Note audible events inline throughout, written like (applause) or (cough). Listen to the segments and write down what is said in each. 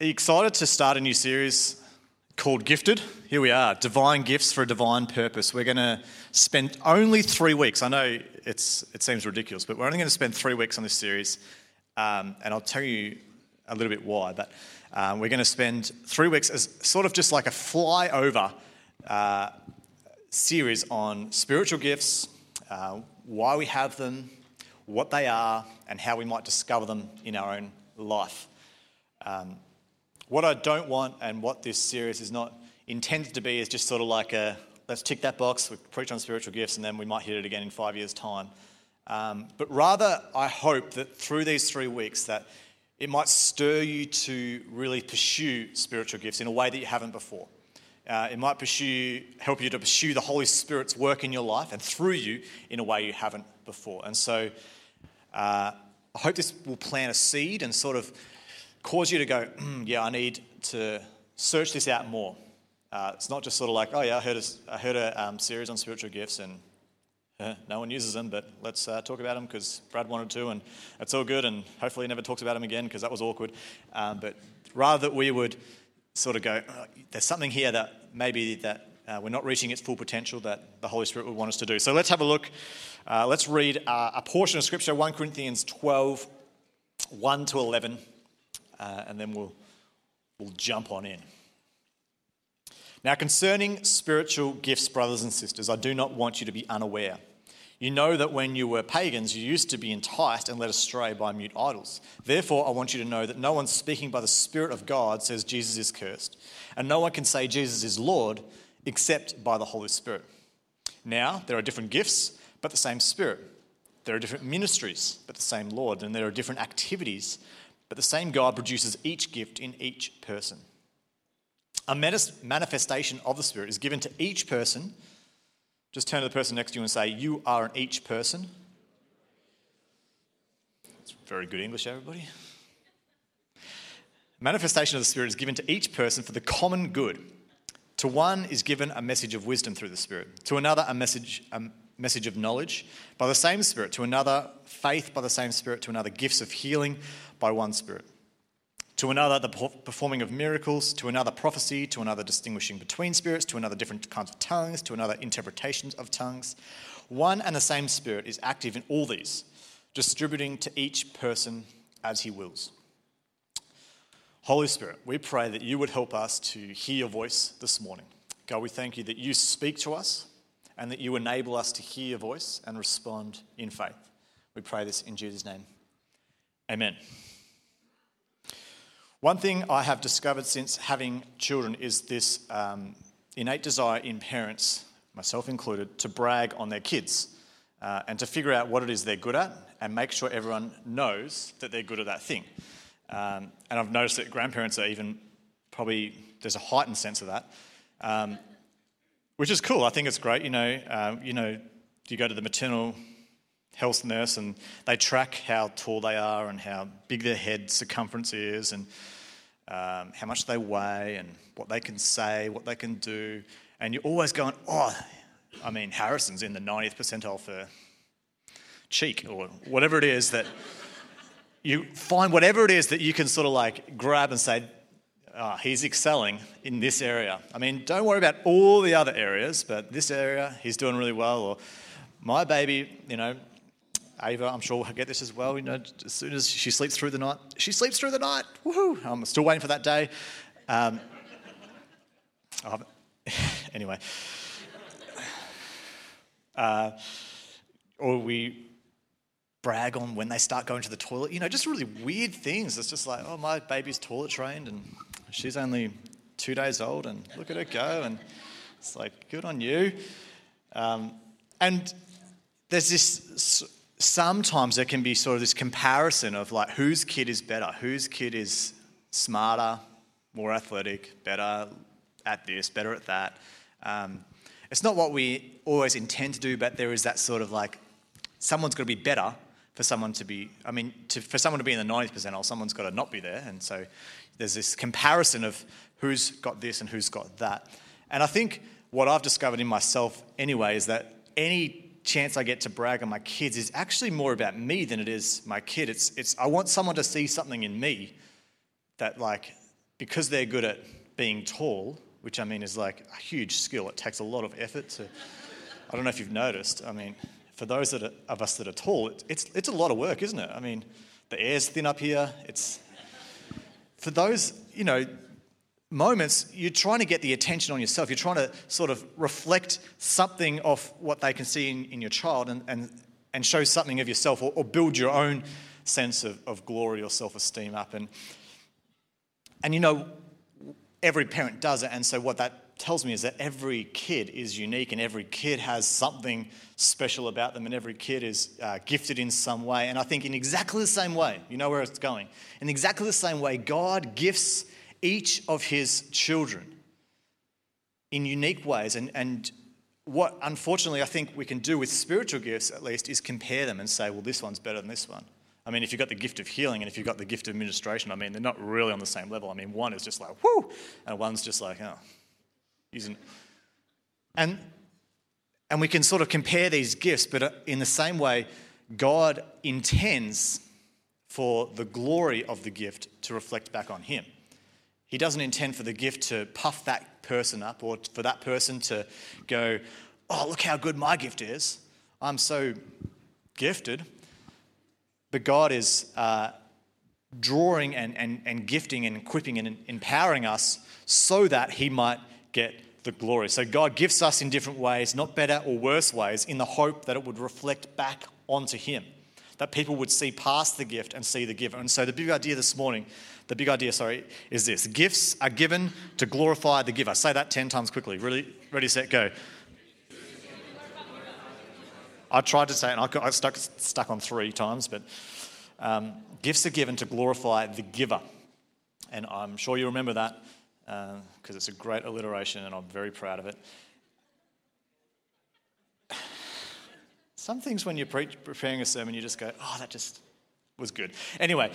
Are you excited to start a new series called Gifted? Here we are, Divine Gifts for a Divine Purpose. We're going to spend only three weeks. I know it's, it seems ridiculous, but we're only going to spend three weeks on this series, um, and I'll tell you a little bit why. But um, we're going to spend three weeks as sort of just like a flyover uh, series on spiritual gifts, uh, why we have them, what they are, and how we might discover them in our own life. Um, what I don't want and what this series is not intended to be is just sort of like a let's tick that box, we preach on spiritual gifts, and then we might hit it again in five years' time. Um, but rather, I hope that through these three weeks that it might stir you to really pursue spiritual gifts in a way that you haven't before. Uh, it might pursue, help you to pursue the Holy Spirit's work in your life and through you in a way you haven't before. And so uh, I hope this will plant a seed and sort of cause you to go, mm, yeah, I need to search this out more. Uh, it's not just sort of like, oh yeah, I heard a, I heard a um, series on spiritual gifts and uh, no one uses them, but let's uh, talk about them because Brad wanted to, and it's all good, and hopefully he never talks about them again because that was awkward. Um, but rather that we would sort of go, oh, there's something here that maybe that uh, we're not reaching its full potential that the Holy Spirit would want us to do. So let's have a look. Uh, let's read uh, a portion of Scripture, 1 Corinthians 12, 1 to 11, uh, and then we'll, we'll jump on in. Now, concerning spiritual gifts, brothers and sisters, I do not want you to be unaware. You know that when you were pagans, you used to be enticed and led astray by mute idols. Therefore, I want you to know that no one speaking by the Spirit of God says Jesus is cursed, and no one can say Jesus is Lord except by the Holy Spirit. Now, there are different gifts, but the same Spirit. There are different ministries, but the same Lord. And there are different activities, but the same God produces each gift in each person. A manifestation of the Spirit is given to each person. Just turn to the person next to you and say, You are an each person. It's very good English, everybody. Manifestation of the Spirit is given to each person for the common good. To one is given a message of wisdom through the Spirit, to another, a message, a message of knowledge by the same Spirit, to another, faith by the same Spirit, to another, gifts of healing by one Spirit to another the performing of miracles, to another prophecy, to another distinguishing between spirits, to another different kinds of tongues, to another interpretations of tongues. One and the same Spirit is active in all these, distributing to each person as he wills. Holy Spirit, we pray that you would help us to hear your voice this morning. God, we thank you that you speak to us and that you enable us to hear your voice and respond in faith. We pray this in Jesus' name. Amen. One thing I have discovered since having children is this um, innate desire in parents, myself included, to brag on their kids uh, and to figure out what it is they're good at and make sure everyone knows that they're good at that thing. Um, and I've noticed that grandparents are even probably, there's a heightened sense of that, um, which is cool. I think it's great. You know, um, you know, you go to the maternal health nurse and they track how tall they are and how big their head circumference is and um, how much they weigh and what they can say, what they can do. And you're always going, oh, I mean, Harrison's in the 90th percentile for cheek or whatever it is that you find whatever it is that you can sort of like grab and say, oh, he's excelling in this area. I mean, don't worry about all the other areas, but this area, he's doing really well. Or my baby, you know, Ava, I'm sure will get this as well. You know, as soon as she sleeps through the night, she sleeps through the night. Woohoo! I'm still waiting for that day. Um, (laughs) (laughs) anyway, uh, or we brag on when they start going to the toilet. You know, just really weird things. It's just like, oh, my baby's toilet trained, and she's only two days old, and look at her go, and it's like, good on you. Um, and there's this sometimes there can be sort of this comparison of like whose kid is better, whose kid is smarter, more athletic, better at this, better at that. Um, it's not what we always intend to do, but there is that sort of like someone's got to be better for someone to be, I mean, to, for someone to be in the 90th percentile, someone's got to not be there. And so there's this comparison of who's got this and who's got that. And I think what I've discovered in myself anyway is that any chance I get to brag on my kids is actually more about me than it is my kid. It's, it's, I want someone to see something in me that, like, because they're good at being tall, which I mean is like a huge skill, it takes a lot of effort to. I don't know if you've noticed. I mean, for those are, of us that are tall, it's, it's a lot of work, isn't it? I mean, the air's thin up here. It's for those, you know, moments, you're trying to get the attention on yourself. You're trying to sort of reflect something of what they can see in, in your child and, and, and show something of yourself or, or build your own sense of, of glory or self esteem up. And, and you know, every parent does it. And so, what that tells me is that every kid is unique and every kid has something special about them and every kid is uh, gifted in some way. And I think, in exactly the same way, you know where it's going, in exactly the same way, God gifts each of his children in unique ways. And, and what, unfortunately, I think we can do with spiritual gifts, at least, is compare them and say, well, this one's better than this one. I mean, if you've got the gift of healing and if you've got the gift of administration, I mean, they're not really on the same level. I mean, one is just like, whoo, and one's just like, oh, using. And, and we can sort of compare these gifts, but uh, in the same way, God intends for the glory of the gift to reflect back on Him. He doesn't intend for the gift to puff that person up or for that person to go, oh, look how good my gift is. I'm so gifted. But God is uh, drawing and, and, and gifting and equipping and empowering us so that He might get the glory. So God gifts us in different ways, not better or worse ways, in the hope that it would reflect back onto Him, that people would see past the gift and see the giver. And so the big idea this morning, the big idea, sorry, is this gifts are given to glorify the giver. Say that 10 times quickly. Really, ready, set, go. I tried to say it and I stuck, stuck on three times, but um, gifts are given to glorify the giver. And I'm sure you remember that because uh, it's a great alliteration and I'm very proud of it. Some things when you're pre- preparing a sermon, you just go, oh, that just was good. Anyway,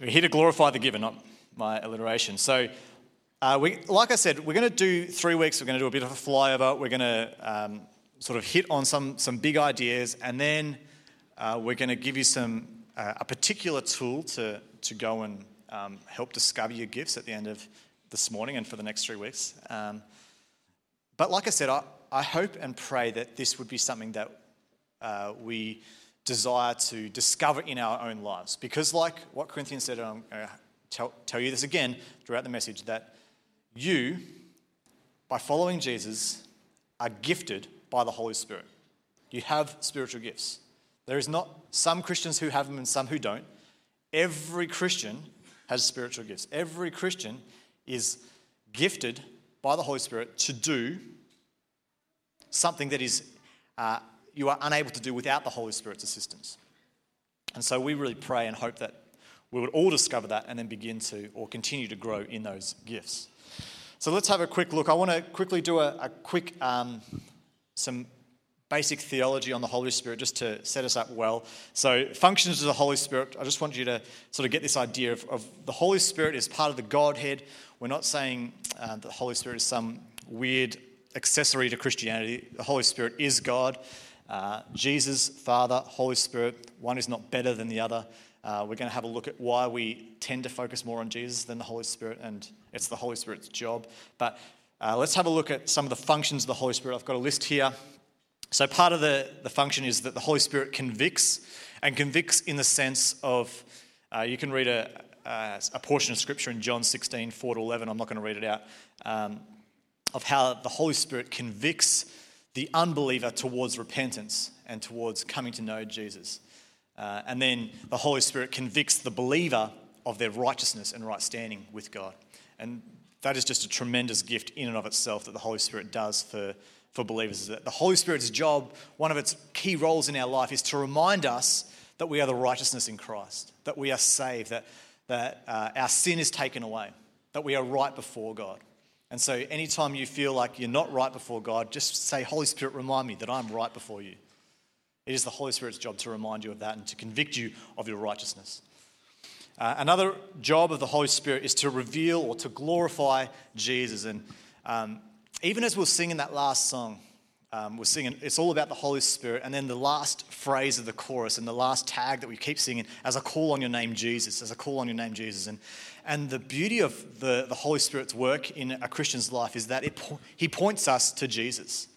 we're here to glorify the giver, not my alliteration. So, uh, we, like I said, we're going to do three weeks. We're going to do a bit of a flyover. We're going to um, sort of hit on some, some big ideas, and then uh, we're going to give you some uh, a particular tool to, to go and um, help discover your gifts at the end of this morning and for the next three weeks. Um, but like I said, I, I hope and pray that this would be something that uh, we desire to discover in our own lives. Because, like what Corinthians said, I'm going to tell, tell you this again throughout the message that you, by following Jesus, are gifted by the Holy Spirit. You have spiritual gifts. There is not some Christians who have them and some who don't. Every Christian has spiritual gifts. Every Christian is gifted by the Holy Spirit to do something that is uh, you are unable to do without the Holy Spirit's assistance. And so we really pray and hope that we would all discover that and then begin to or continue to grow in those gifts. So let's have a quick look. I want to quickly do a, a quick um, some basic theology on the Holy Spirit just to set us up well. So, functions of the Holy Spirit, I just want you to sort of get this idea of, of the Holy Spirit is part of the Godhead. We're not saying uh, the Holy Spirit is some weird accessory to Christianity. The Holy Spirit is God. Uh, Jesus, Father, Holy Spirit, one is not better than the other. Uh, we're going to have a look at why we tend to focus more on Jesus than the Holy Spirit, and it's the Holy Spirit's job. But uh, let's have a look at some of the functions of the Holy Spirit. I've got a list here. So, part of the, the function is that the Holy Spirit convicts, and convicts in the sense of uh, you can read a, a, a, portion of Scripture in John 16, 4 to 11. I'm not going to read it out. Um, of how the Holy Spirit convicts the unbeliever towards repentance and towards coming to know Jesus. Uh, and then the Holy Spirit convicts the believer of their righteousness and right standing with God. And that is just a tremendous gift in and of itself that the Holy Spirit does for, for believers. Is that the Holy Spirit's job, one of its key roles in our life, is to remind us that we are the righteousness in Christ, that we are saved, that, that uh, our sin is taken away, that we are right before God. And so, anytime you feel like you're not right before God, just say, Holy Spirit, remind me that I'm right before you. It is the Holy Spirit's job to remind you of that and to convict you of your righteousness. Uh, another job of the Holy Spirit is to reveal or to glorify Jesus. And um, even as we'll sing in that last song, um, we're singing, it's all about the Holy Spirit. And then the last phrase of the chorus and the last tag that we keep singing, as I call on your name, Jesus, as I call on your name, Jesus. And, and the beauty of the, the Holy Spirit's work in a Christian's life is that it, he points us to Jesus.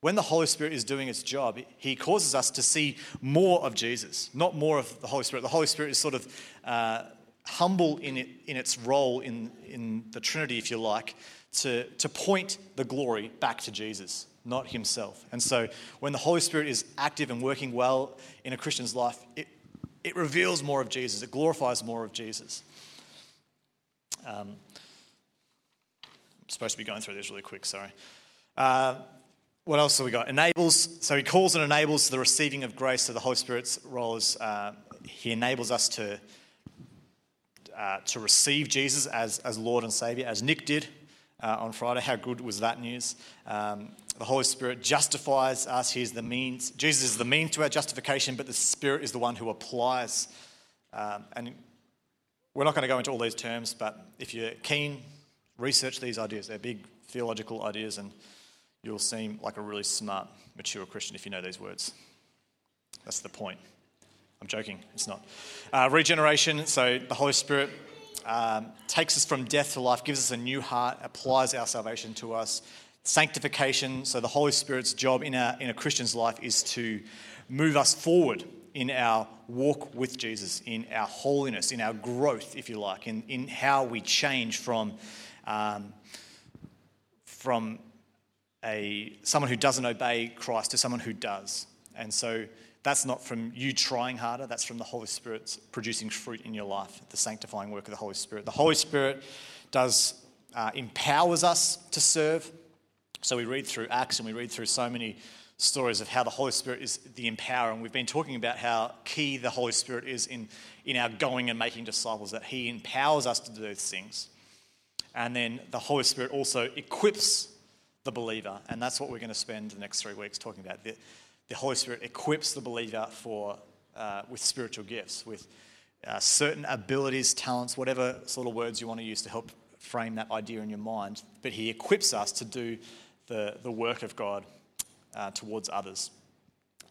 When the Holy Spirit is doing its job, he causes us to see more of Jesus, not more of the Holy Spirit. The Holy Spirit is sort of uh, humble in, it, in its role in, in the Trinity, if you like, to, to point the glory back to Jesus not himself. And so when the Holy Spirit is active and working well in a Christian's life, it, it reveals more of Jesus, it glorifies more of Jesus. Um, I'm supposed to be going through this really quick, sorry. Uh, what else have we got? Enables, so he calls and enables the receiving of grace. So the Holy Spirit's role is uh, he enables us to, uh, to receive Jesus as, as Lord and Savior, as Nick did uh, on Friday. How good was that news? Um, the Holy Spirit justifies us. He's the means. Jesus is the means to our justification, but the Spirit is the one who applies. Um, and we're not going to go into all these terms, but if you're keen, research these ideas. They're big theological ideas, and you'll seem like a really smart, mature Christian if you know these words. That's the point. I'm joking, it's not. Uh, regeneration, so the Holy Spirit um, takes us from death to life, gives us a new heart, applies our salvation to us sanctification. So, the Holy Spirit's job in, our, in a Christian's life is to move us forward in our walk with Jesus, in our holiness, in our growth, if you like, in, in how we change from, um, from a, someone who doesn't obey Christ to someone who does. And so that's not from you trying harder, that's from the Holy Spirit producing fruit in your life, the sanctifying work of the Holy Spirit. The Holy Spirit does uh, empowers us to serve. So we read through Acts and we read through so many stories of how the Holy Spirit is the empower. And we've been talking about how key the Holy Spirit is in, in our going and making disciples, that He empowers us to do those things. And then the Holy Spirit also equips the believer. And that's what we're going to spend the next three weeks talking about. The, the Holy Spirit equips the believer for, uh, with spiritual gifts, with uh, certain abilities, talents, whatever sort of words you want to use to help frame that idea in your mind. But He equips us to do the, the work of God uh, towards others.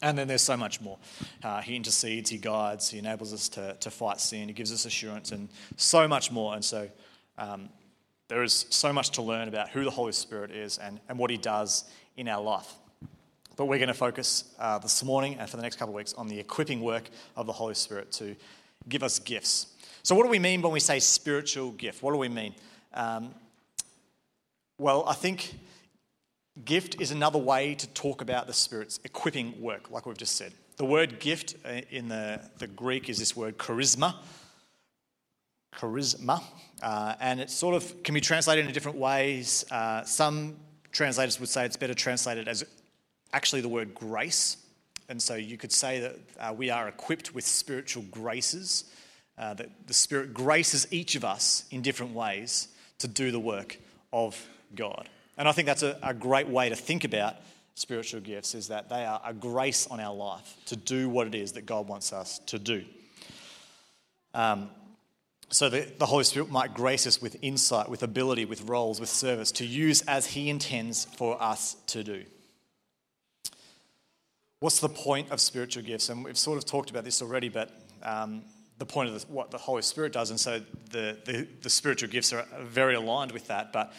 And then there's so much more. Uh, he intercedes, he guides, he enables us to, to fight sin, he gives us assurance, and so much more. And so um, there is so much to learn about who the Holy Spirit is and, and what he does in our life. But we're going to focus uh, this morning and for the next couple of weeks on the equipping work of the Holy Spirit to give us gifts. So, what do we mean when we say spiritual gift? What do we mean? Um, well, I think Gift is another way to talk about the Spirit's equipping work, like we've just said. The word gift uh, in the, the Greek is this word charisma. Charisma. Uh, and it sort of can be translated in different ways. Uh, some translators would say it's better translated as actually the word grace. And so you could say that uh, we are equipped with spiritual graces, uh, that the Spirit graces each of us in different ways to do the work of God. And I think that's a, a great way to think about spiritual gifts is that they are a grace on our life to do what it is that God wants us to do. Um, so the, the Holy Spirit might grace us with insight, with ability, with roles, with service to use as He intends for us to do. What's the point of spiritual gifts? And we've sort of talked about this already, but um, the point of the, what the Holy Spirit does, and so the, the, the spiritual gifts are very aligned with that. But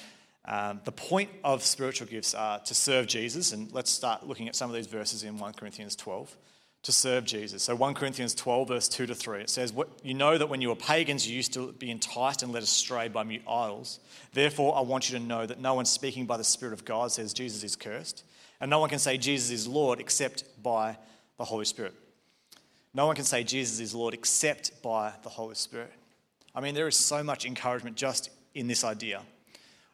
um, the point of spiritual gifts are to serve Jesus, and let's start looking at some of these verses in 1 Corinthians 12. To serve Jesus. So 1 Corinthians 12, verse 2 to 3, it says, You know that when you were pagans, you used to be enticed and led astray by mute idols. Therefore, I want you to know that no one speaking by the Spirit of God says Jesus is cursed, and no one can say Jesus is Lord except by the Holy Spirit. No one can say Jesus is Lord except by the Holy Spirit. I mean, there is so much encouragement just in this idea.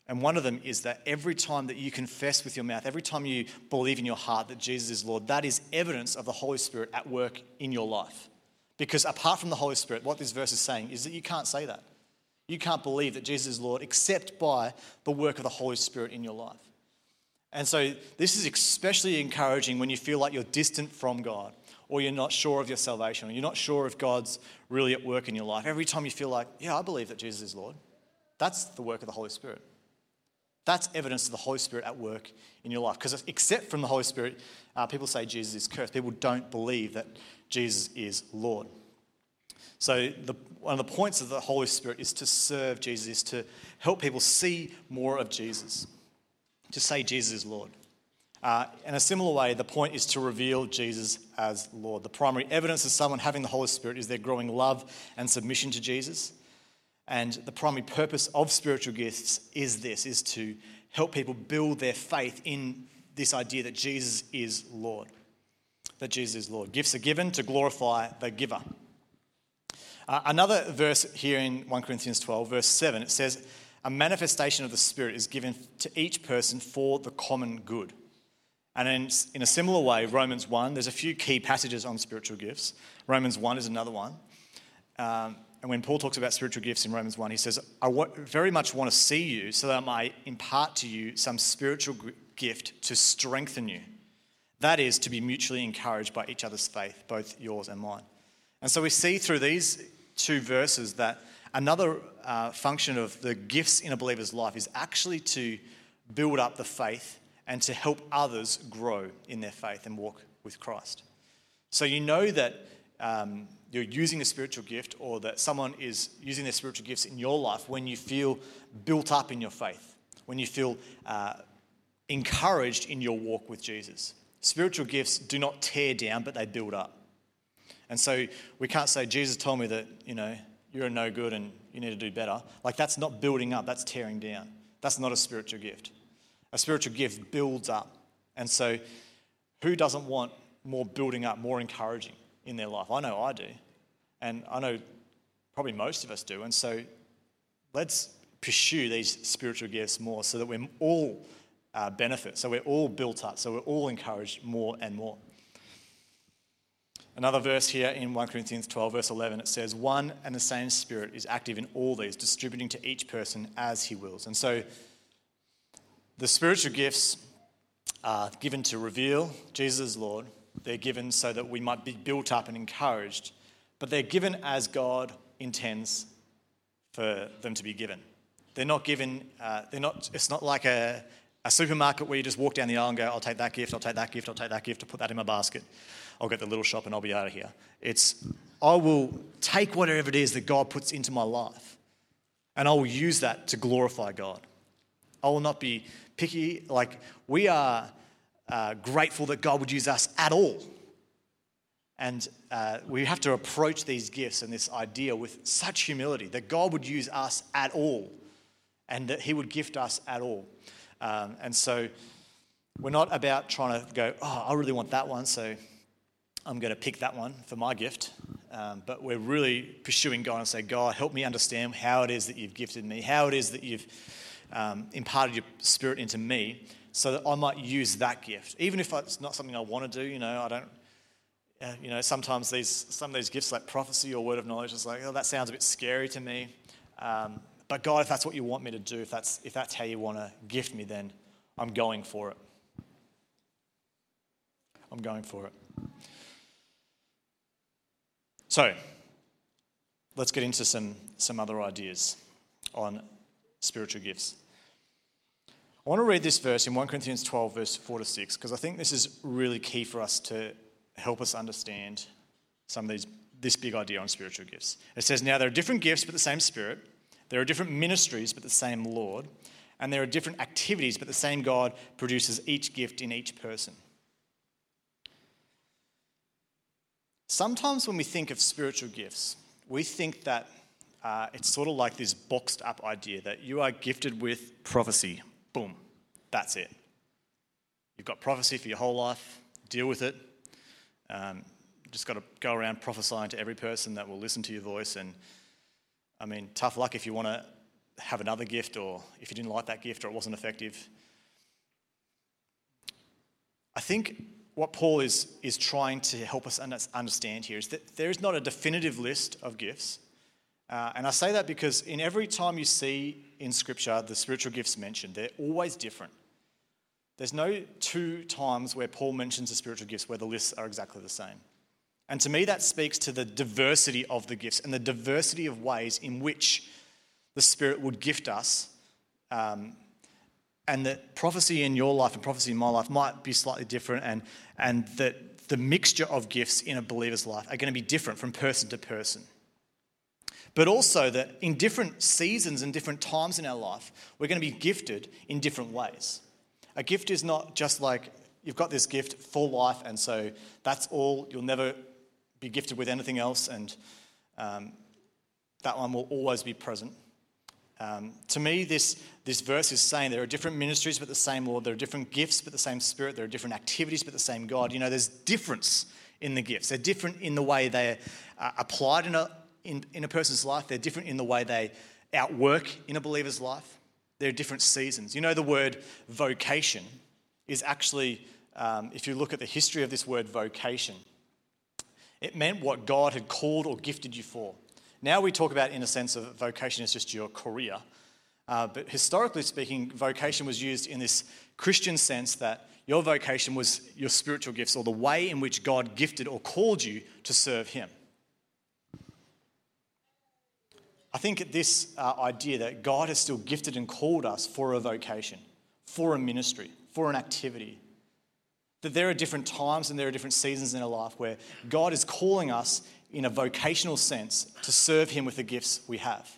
And one of them is that every time that you confess with your mouth, every time you believe in your heart that Jesus is Lord, that is evidence of the Holy Spirit at work in your life. Because apart from the Holy Spirit, what this verse is saying is that you can't say that. You can't believe that Jesus is Lord except by the work of the Holy Spirit in your life. And so this is especially encouraging when you feel like you're distant from God or you're not sure of your salvation or you're not sure if God's really at work in your life. Every time you feel like, yeah, I believe that Jesus is Lord, that's the work of the Holy Spirit. That's evidence of the Holy Spirit at work in your life. Because except from the Holy Spirit, uh, people say Jesus is cursed. People don't believe that Jesus is Lord. So, the, one of the points of the Holy Spirit is to serve Jesus, is to help people see more of Jesus, to say Jesus is Lord. Uh, in a similar way, the point is to reveal Jesus as Lord. The primary evidence of someone having the Holy Spirit is their growing love and submission to Jesus. And the primary purpose of spiritual gifts is this, is to help people build their faith in this idea that Jesus is Lord. That Jesus is Lord. Gifts are given to glorify the giver. Uh, another verse here in 1 Corinthians 12, verse 7, it says, A manifestation of the Spirit is given to each person for the common good. And in, in a similar way, Romans 1, there's a few key passages on spiritual gifts. Romans 1 is another one. Um, and when Paul talks about spiritual gifts in Romans 1, he says, I very much want to see you so that I might impart to you some spiritual gift to strengthen you. That is, to be mutually encouraged by each other's faith, both yours and mine. And so we see through these two verses that another uh, function of the gifts in a believer's life is actually to build up the faith and to help others grow in their faith and walk with Christ. So you know that um, you're using a spiritual gift or that someone is using their spiritual gifts in your life when you feel built up in your faith, when you feel uh, encouraged in your walk with Jesus. Spiritual gifts do not tear down, but they build up. And so we can't say, Jesus told me that, you know, you're no good and you need to do better. Like that's not building up, that's tearing down. That's not a spiritual gift. A spiritual gift builds up. And so, who doesn't want more building up, more encouraging in their life? I know I do. And I know probably most of us do. And so, let's pursue these spiritual gifts more so that we're all uh, benefit, so we're all built up, so we're all encouraged more and more. Another verse here in 1 Corinthians 12, verse 11, it says, One and the same Spirit is active in all these, distributing to each person as he wills. And so the spiritual gifts are given to reveal Jesus as Lord. They're given so that we might be built up and encouraged, but they're given as God intends for them to be given. They're not given, uh, they're not, it's not like a, a supermarket where you just walk down the aisle and go, I'll take that gift, I'll take that gift, I'll take that gift, I'll put that in my basket. I'll get the little shop and I'll be out of here. It's, I will take whatever it is that God puts into my life and I will use that to glorify God. I will not be picky. Like, we are uh, grateful that God would use us at all. And uh, we have to approach these gifts and this idea with such humility that God would use us at all and that He would gift us at all. Um, and so we're not about trying to go, oh, I really want that one, so I'm going to pick that one for my gift. Um, but we're really pursuing God and say, God, help me understand how it is that you've gifted me, how it is that you've um, imparted your spirit into me so that I might use that gift. Even if it's not something I want to do, you know, I don't, uh, you know, sometimes these, some of these gifts like prophecy or word of knowledge is like, oh, that sounds a bit scary to me. Um, but God, if that's what you want me to do, if that's, if that's how you want to gift me, then I'm going for it. I'm going for it. So, let's get into some, some other ideas on spiritual gifts. I want to read this verse in 1 Corinthians 12, verse 4 to 6, because I think this is really key for us to help us understand some of these, this big idea on spiritual gifts. It says, Now there are different gifts, but the same Spirit. There are different ministries, but the same Lord. And there are different activities, but the same God produces each gift in each person. Sometimes when we think of spiritual gifts, we think that uh, it's sort of like this boxed up idea that you are gifted with prophecy. Boom, that's it. You've got prophecy for your whole life, deal with it. Um, just got to go around prophesying to every person that will listen to your voice. And I mean, tough luck if you want to have another gift or if you didn't like that gift or it wasn't effective. I think what Paul is, is trying to help us understand here is that there is not a definitive list of gifts. Uh, and I say that because in every time you see in Scripture the spiritual gifts mentioned, they're always different. There's no two times where Paul mentions the spiritual gifts where the lists are exactly the same. And to me, that speaks to the diversity of the gifts and the diversity of ways in which the Spirit would gift us um, and that prophecy in your life and prophecy in my life might be slightly different, and, and that the mixture of gifts in a believer's life are going to be different from person to person. But also that in different seasons and different times in our life, we're going to be gifted in different ways. A gift is not just like you've got this gift for life, and so that's all. You'll never be gifted with anything else, and um, that one will always be present. Um, to me, this, this verse is saying there are different ministries but the same Lord. There are different gifts but the same Spirit. There are different activities but the same God. You know, there's difference in the gifts. They're different in the way they're uh, applied in a, in, in a person's life, they're different in the way they outwork in a believer's life. There are different seasons. You know, the word vocation is actually, um, if you look at the history of this word vocation, it meant what God had called or gifted you for. Now we talk about, in a sense, of vocation as just your career. Uh, but historically speaking, vocation was used in this Christian sense that your vocation was your spiritual gifts or the way in which God gifted or called you to serve Him. I think this uh, idea that God has still gifted and called us for a vocation, for a ministry, for an activity, that there are different times and there are different seasons in our life where God is calling us in a vocational sense to serve Him with the gifts we have.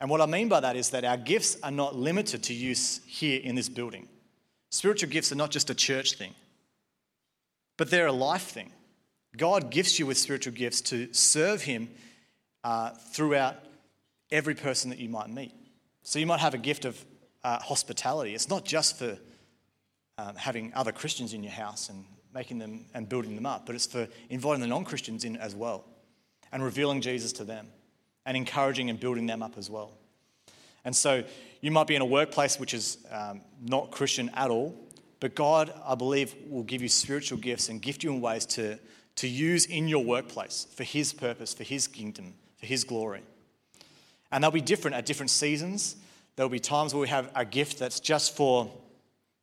And what I mean by that is that our gifts are not limited to use here in this building. Spiritual gifts are not just a church thing, but they're a life thing. God gifts you with spiritual gifts to serve Him uh, throughout every person that you might meet. So you might have a gift of uh, hospitality. It's not just for um, having other Christians in your house and making them and building them up, but it's for inviting the non Christians in as well and revealing Jesus to them and encouraging and building them up as well. And so you might be in a workplace which is um, not Christian at all, but God, I believe, will give you spiritual gifts and gift you in ways to, to use in your workplace for His purpose, for His kingdom, for His glory. And they'll be different at different seasons. There'll be times where we have a gift that's just for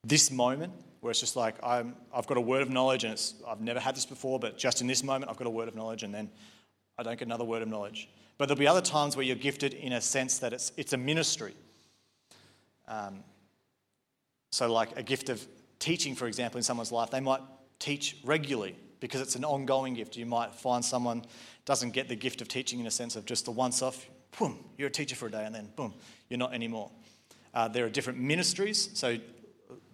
this moment, where it's just like, i have got a word of knowledge and I've never had this before, but just in this moment, I've got a word of knowledge and then I don't get another word of knowledge. But there'll be other times where you're gifted in a sense that it's, it's a ministry. Um, so, like a gift of teaching, for example, in someone's life, they might teach regularly because it's an ongoing gift. You might find someone doesn't get the gift of teaching in a sense of just a once off, boom, you're a teacher for a day, and then boom, you're not anymore. Uh, there are different ministries, so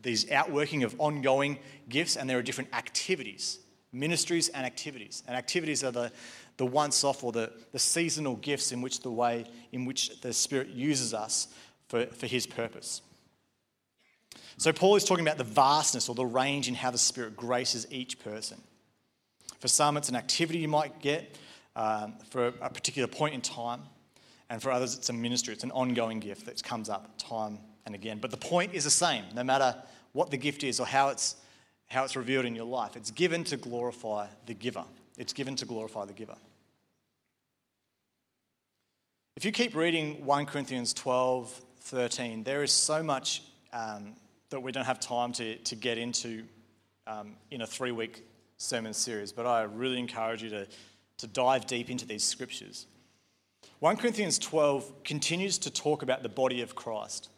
these outworking of ongoing gifts, and there are different activities, ministries and activities. And activities are the, the once off or the, the seasonal gifts in which the way in which the Spirit uses us for, for His purpose. So, Paul is talking about the vastness or the range in how the Spirit graces each person. For some, it's an activity you might get um, for a particular point in time, and for others, it's a ministry, it's an ongoing gift that comes up time and again. But the point is the same, no matter what the gift is or how it's, how it's revealed in your life. It's given to glorify the giver. It's given to glorify the giver. If you keep reading 1 Corinthians 12, 13, there is so much um, that we don't have time to, to get into um, in a three week sermon series, but I really encourage you to, to dive deep into these scriptures. 1 Corinthians 12 continues to talk about the body of Christ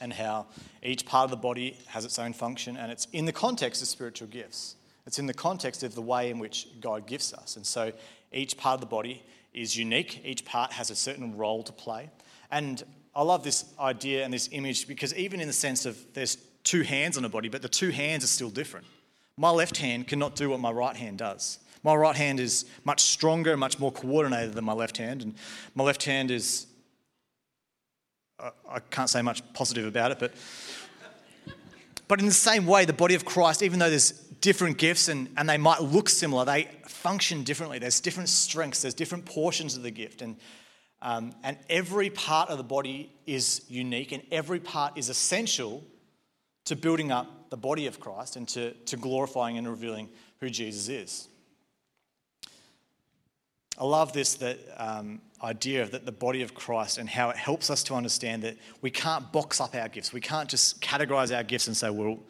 and how each part of the body has its own function, and it's in the context of spiritual gifts. It's in the context of the way in which God gifts us. And so each part of the body is unique, each part has a certain role to play. And I love this idea and this image because, even in the sense of there's two hands on a body, but the two hands are still different. My left hand cannot do what my right hand does. My right hand is much stronger, much more coordinated than my left hand, and my left hand is I can't say much positive about it, but but in the same way, the body of Christ, even though there's different gifts and, and they might look similar, they function differently. There's different strengths, there's different portions of the gift. And, um, and every part of the body is unique and every part is essential to building up the body of Christ and to, to glorifying and revealing who Jesus is. I love this that um, idea of that the body of Christ and how it helps us to understand that we can't box up our gifts. We can't just categorize our gifts and say, well,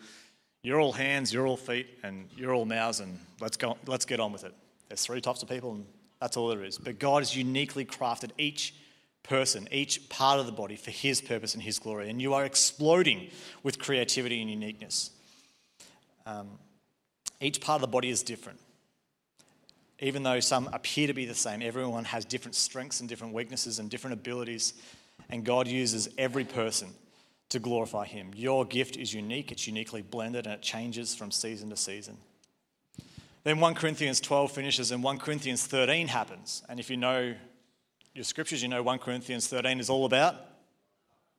you're all hands, you're all feet, and you're all mouths, and let's go. Let's get on with it. There's three types of people, and that's all there is. But God has uniquely crafted each person, each part of the body for His purpose and His glory. And you are exploding with creativity and uniqueness. Um, each part of the body is different. Even though some appear to be the same, everyone has different strengths and different weaknesses and different abilities, and God uses every person to glorify Him. Your gift is unique, it's uniquely blended, and it changes from season to season. Then 1 Corinthians 12 finishes, and 1 Corinthians 13 happens. And if you know your scriptures, you know 1 Corinthians 13 is all about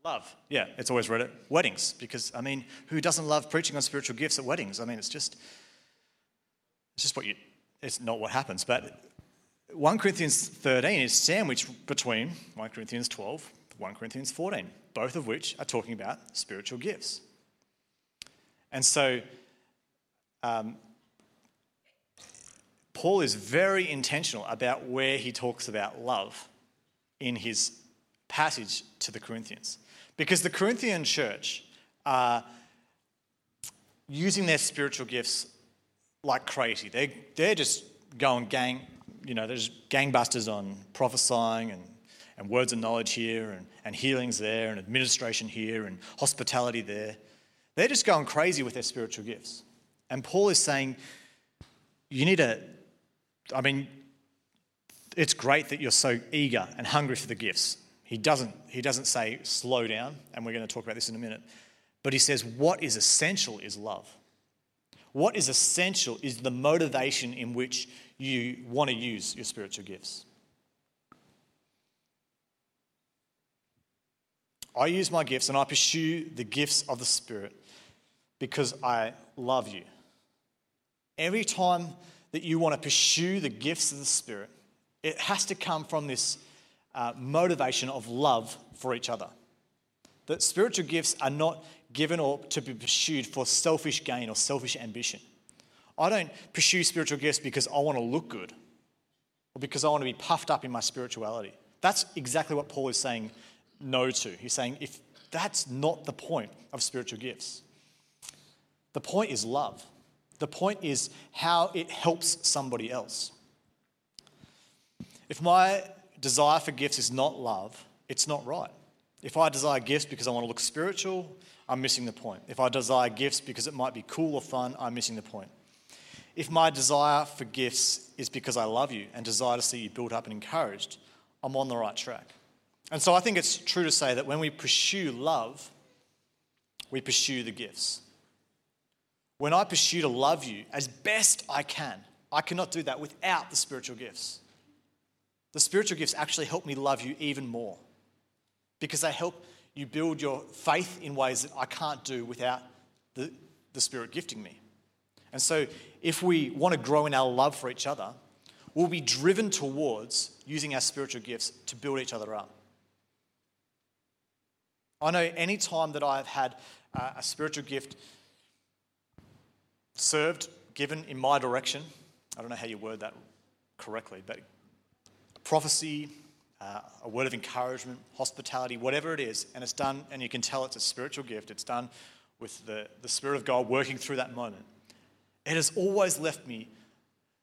love. Yeah, it's always read at weddings because, I mean, who doesn't love preaching on spiritual gifts at weddings? I mean, it's just, it's just what you, it's not what happens. But 1 Corinthians 13 is sandwiched between 1 Corinthians 12, 1 Corinthians 14, both of which are talking about spiritual gifts. And so, um, Paul is very intentional about where he talks about love in his passage to the Corinthians. Because the Corinthian church are using their spiritual gifts like crazy. They're, they're just going gang, you know, there's gangbusters on prophesying and, and words of knowledge here and, and healings there and administration here and hospitality there. They're just going crazy with their spiritual gifts. And Paul is saying, you need to, I mean, it's great that you're so eager and hungry for the gifts. He doesn't, he doesn't say slow down, and we're going to talk about this in a minute. But he says what is essential is love. What is essential is the motivation in which you want to use your spiritual gifts. I use my gifts and I pursue the gifts of the Spirit because I love you. Every time that you want to pursue the gifts of the Spirit, it has to come from this uh, motivation of love for each other. That spiritual gifts are not given or to be pursued for selfish gain or selfish ambition. I don't pursue spiritual gifts because I want to look good or because I want to be puffed up in my spirituality. That's exactly what Paul is saying no to. He's saying if that's not the point of spiritual gifts, the point is love. The point is how it helps somebody else. If my desire for gifts is not love, it's not right. If I desire gifts because I want to look spiritual, I'm missing the point. If I desire gifts because it might be cool or fun, I'm missing the point. If my desire for gifts is because I love you and desire to see you built up and encouraged, I'm on the right track. And so I think it's true to say that when we pursue love, we pursue the gifts. When I pursue to love you as best I can, I cannot do that without the spiritual gifts. The spiritual gifts actually help me love you even more because they help you build your faith in ways that I can't do without the, the Spirit gifting me. And so, if we want to grow in our love for each other, we'll be driven towards using our spiritual gifts to build each other up. I know any time that I've had uh, a spiritual gift served, given in my direction, I don't know how you word that correctly, but prophecy, uh, a word of encouragement, hospitality, whatever it is, and it's done, and you can tell it's a spiritual gift, it's done with the, the Spirit of God working through that moment. It has always left me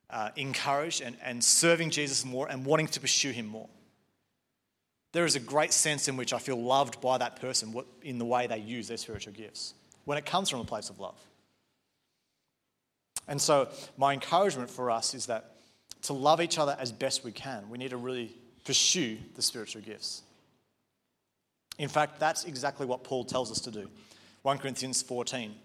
uh, encouraged and, and serving Jesus more and wanting to pursue Him more. There is a great sense in which I feel loved by that person in the way they use their spiritual gifts when it comes from a place of love. And so, my encouragement for us is that to love each other as best we can, we need to really pursue the spiritual gifts. In fact, that's exactly what Paul tells us to do. 1 Corinthians 14,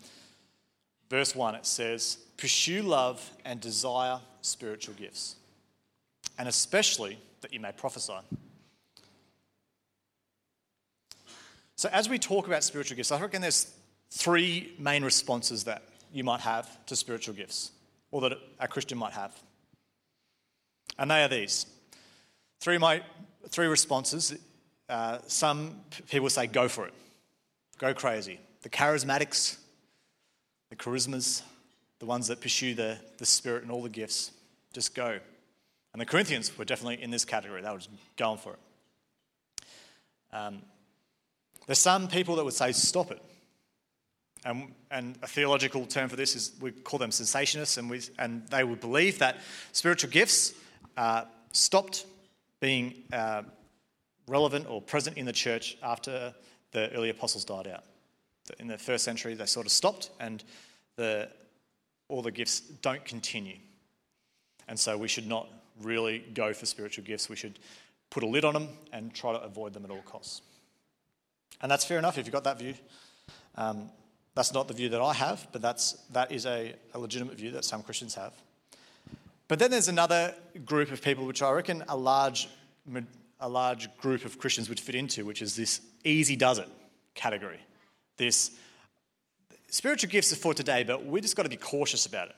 verse 1, it says, Pursue love and desire spiritual gifts, and especially that you may prophesy. So, as we talk about spiritual gifts, I reckon there's three main responses that you might have to spiritual gifts, or that a Christian might have. And they are these three, my, three responses. Uh, some people say, go for it, go crazy. The charismatics, the charismas, the ones that pursue the, the Spirit and all the gifts, just go. And the Corinthians were definitely in this category, they were just going for it. Um, there's some people that would say, stop it. And, and, a theological term for this is we call them cessationists, and, we, and they would believe that spiritual gifts uh, stopped being uh, relevant or present in the church after the early apostles died out. In the first century, they sort of stopped, and the, all the gifts don't continue. And so we should not really go for spiritual gifts. We should put a lid on them and try to avoid them at all costs. And that's fair enough if you've got that view. Um, that's not the view that I have, but that's, that is a, a legitimate view that some Christians have. But then there's another group of people which I reckon a large, a large group of Christians would fit into, which is this easy does it category. This spiritual gifts are for today, but we just got to be cautious about it.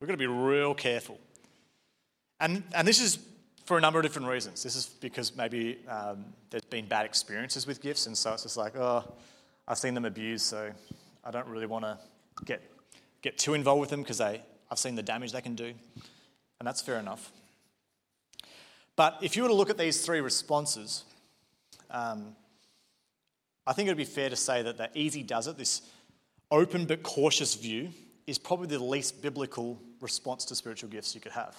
We've got to be real careful. And, and this is for a number of different reasons. This is because maybe um, there's been bad experiences with gifts, and so it's just like, oh, I've seen them abused, so I don't really want to get, get too involved with them because I've seen the damage they can do. And that's fair enough. But if you were to look at these three responses, um, I think it would be fair to say that the easy does it, this open but cautious view, is probably the least biblical response to spiritual gifts you could have.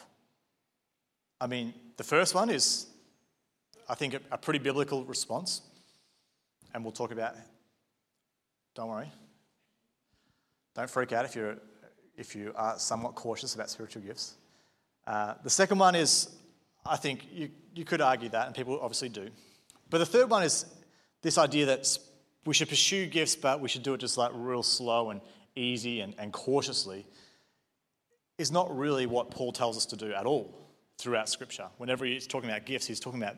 I mean, the first one is, I think, a, pretty biblical response. And we'll talk about, don't worry. Don't freak out if, you're, if you are somewhat cautious about spiritual gifts. Uh, the second one is, I think you, you could argue that, and people obviously do. But the third one is this idea that we should pursue gifts, but we should do it just like real slow and easy and, and cautiously, is not really what Paul tells us to do at all throughout Scripture. Whenever he's talking about gifts, he's talking about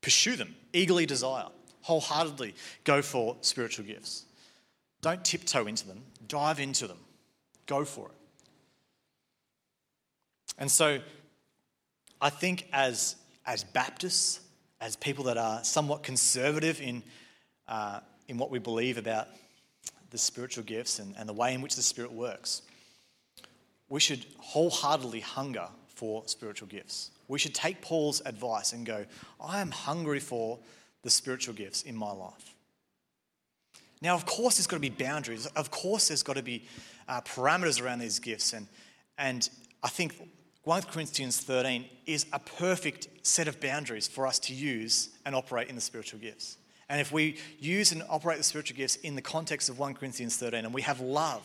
pursue them, eagerly desire, wholeheartedly go for spiritual gifts. Don't tiptoe into them, dive into them, go for it. And so I think as, as Baptists, as people that are somewhat conservative in, uh, in what we believe about the spiritual gifts and, and the way in which the Spirit works, we should wholeheartedly hunger for spiritual gifts. We should take Paul's advice and go, I am hungry for the spiritual gifts in my life. Now, of course, there's got to be boundaries. Of course, there's got to be uh, parameters around these gifts. And, and I think 1 Corinthians 13 is a perfect set of boundaries for us to use and operate in the spiritual gifts. And if we use and operate the spiritual gifts in the context of 1 Corinthians 13 and we have love,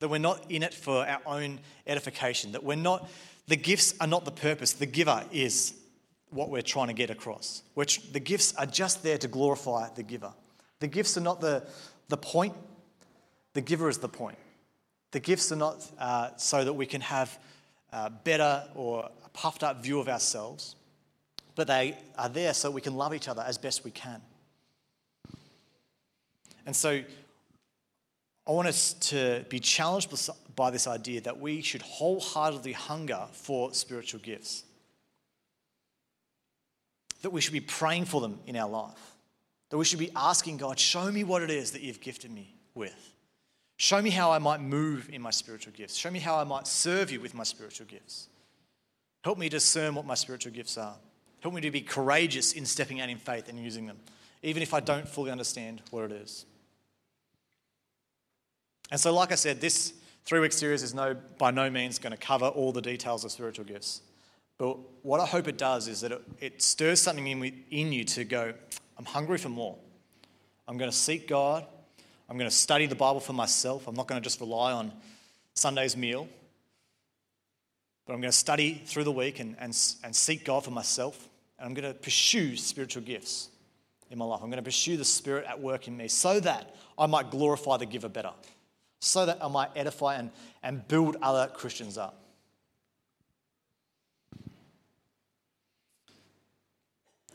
that we're not in it for our own edification, that we're not the gifts are not the purpose, the giver is what we're trying to get across. Which the gifts are just there to glorify the giver. The gifts are not the, the point, the giver is the point. The gifts are not uh, so that we can have a better or a puffed up view of ourselves, but they are there so we can love each other as best we can. And so I want us to be challenged by this idea that we should wholeheartedly hunger for spiritual gifts. That we should be praying for them in our life. That we should be asking God, show me what it is that you've gifted me with. Show me how I might move in my spiritual gifts. Show me how I might serve you with my spiritual gifts. Help me discern what my spiritual gifts are. Help me to be courageous in stepping out in faith and using them, even if I don't fully understand what it is. And so, like I said, this three week series is no, by no means going to cover all the details of spiritual gifts. But what I hope it does is that it, it stirs something in, in you to go, I'm hungry for more. I'm going to seek God. I'm going to study the Bible for myself. I'm not going to just rely on Sunday's meal. But I'm going to study through the week and, and, and seek God for myself. And I'm going to pursue spiritual gifts in my life. I'm going to pursue the Spirit at work in me so that I might glorify the giver better so that I might edify and, and build other Christians up.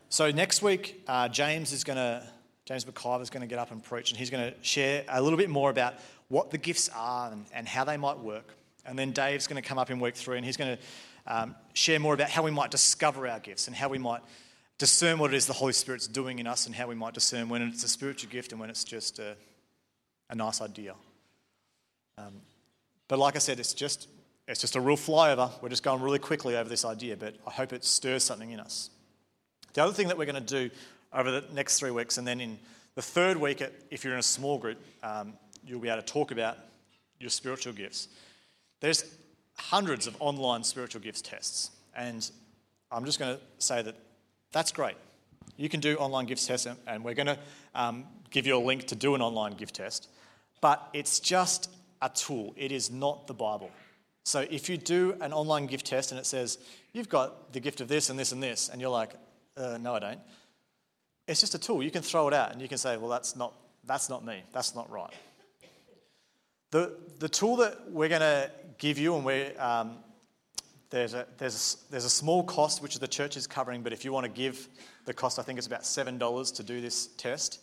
So next week, uh, James is going to James McIver is going to get up and preach, and he's going to share a little bit more about what the gifts are and, and how they might work. And then Dave's going to come up in week three, and he's going to um, share more about how we might discover our gifts and how we might discern what it is the Holy Spirit's doing in us, and how we might discern when it's a spiritual gift and when it's just a, a nice idea. Um, but like I said, it's just, it's just a real flyover. We're just going really quickly over this idea, but I hope it stirs something in us. The other thing that we're going to do over the next three weeks, and then in the third week, if you're in a small group, um, you'll be able to talk about your spiritual gifts. There's hundreds of online spiritual gifts tests, and I'm just going to say that that's great. You can do online gift tests, and- and we're going to um, give you a link to do an online gift test. But it's just a tool, it is not the Bible. So if you do an online gift test and it says, you've got the gift of this and this and this, and you're like, uh, no, I don't, it's just a tool. You can throw it out and you can say, well, that's not, that's not me, that's not right. The, the tool that we're going to give you, and we're, um, there's, a, there's, a, there's a small cost which the church is covering, but if you want to give the cost, I think it's about $7 to do this test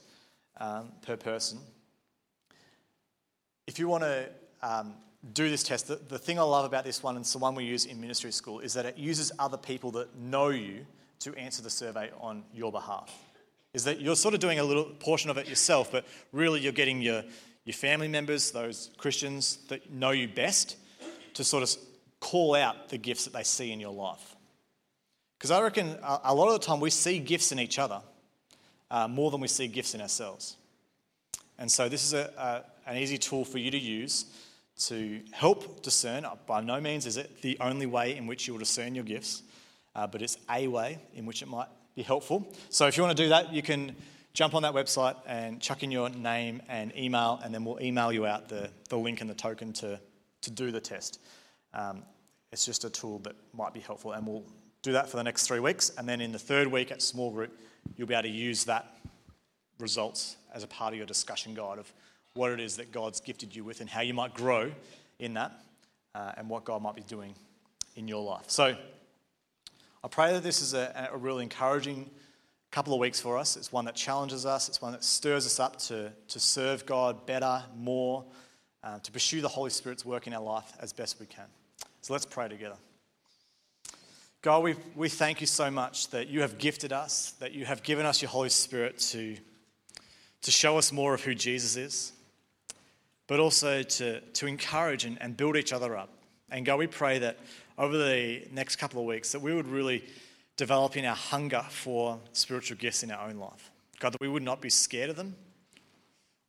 um, per person. If you want to um, do this test, the, the thing I love about this one, and it's the one we use in ministry school, is that it uses other people that know you to answer the survey on your behalf. Is that you're sort of doing a little portion of it yourself, but really you're getting your, your family members, those Christians that know you best, to sort of call out the gifts that they see in your life. Because I reckon a lot of the time we see gifts in each other uh, more than we see gifts in ourselves. And so this is a, a, an easy tool for you to use to help discern. By no means is it the only way in which you will discern your gifts, uh, but it's a way in which it might be helpful. So if you want to do that, you can jump on that website and chuck in your name and email, and then we'll email you out the, the link and the token to, to do the test. Um, it's just a tool that might be helpful, and we'll do that for the next three weeks. And then in the third week at small group, you'll be able to use that results as a part of your discussion guide of what it is that God's gifted you with and how you might grow in that uh, and what God might be doing in your life. So I pray that this is a, a really encouraging couple of weeks for us. It's one that challenges us, it's one that stirs us up to, to serve God better, more, uh, to pursue the Holy Spirit's work in our life as best we can. So let's pray together. God, we, we thank you so much that you have gifted us, that you have given us your Holy Spirit to, to show us more of who Jesus is, but also to, to encourage and, and build each other up. And God, we pray that over the next couple of weeks, that we would really develop in our hunger for spiritual gifts in our own life. God, that we would not be scared of them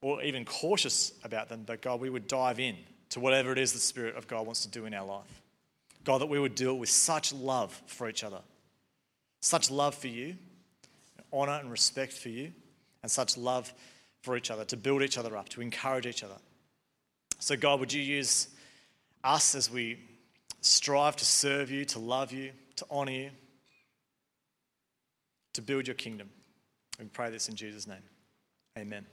or even cautious about them, but God, we would dive in to whatever it is the Spirit of God wants to do in our life. God, that we would do it with such love for each other, such love for you, honor and respect for you, and such love for each other, to build each other up, to encourage each other. So, God, would you use us as we strive to serve you, to love you, to honor you, to build your kingdom? We pray this in Jesus' name. Amen.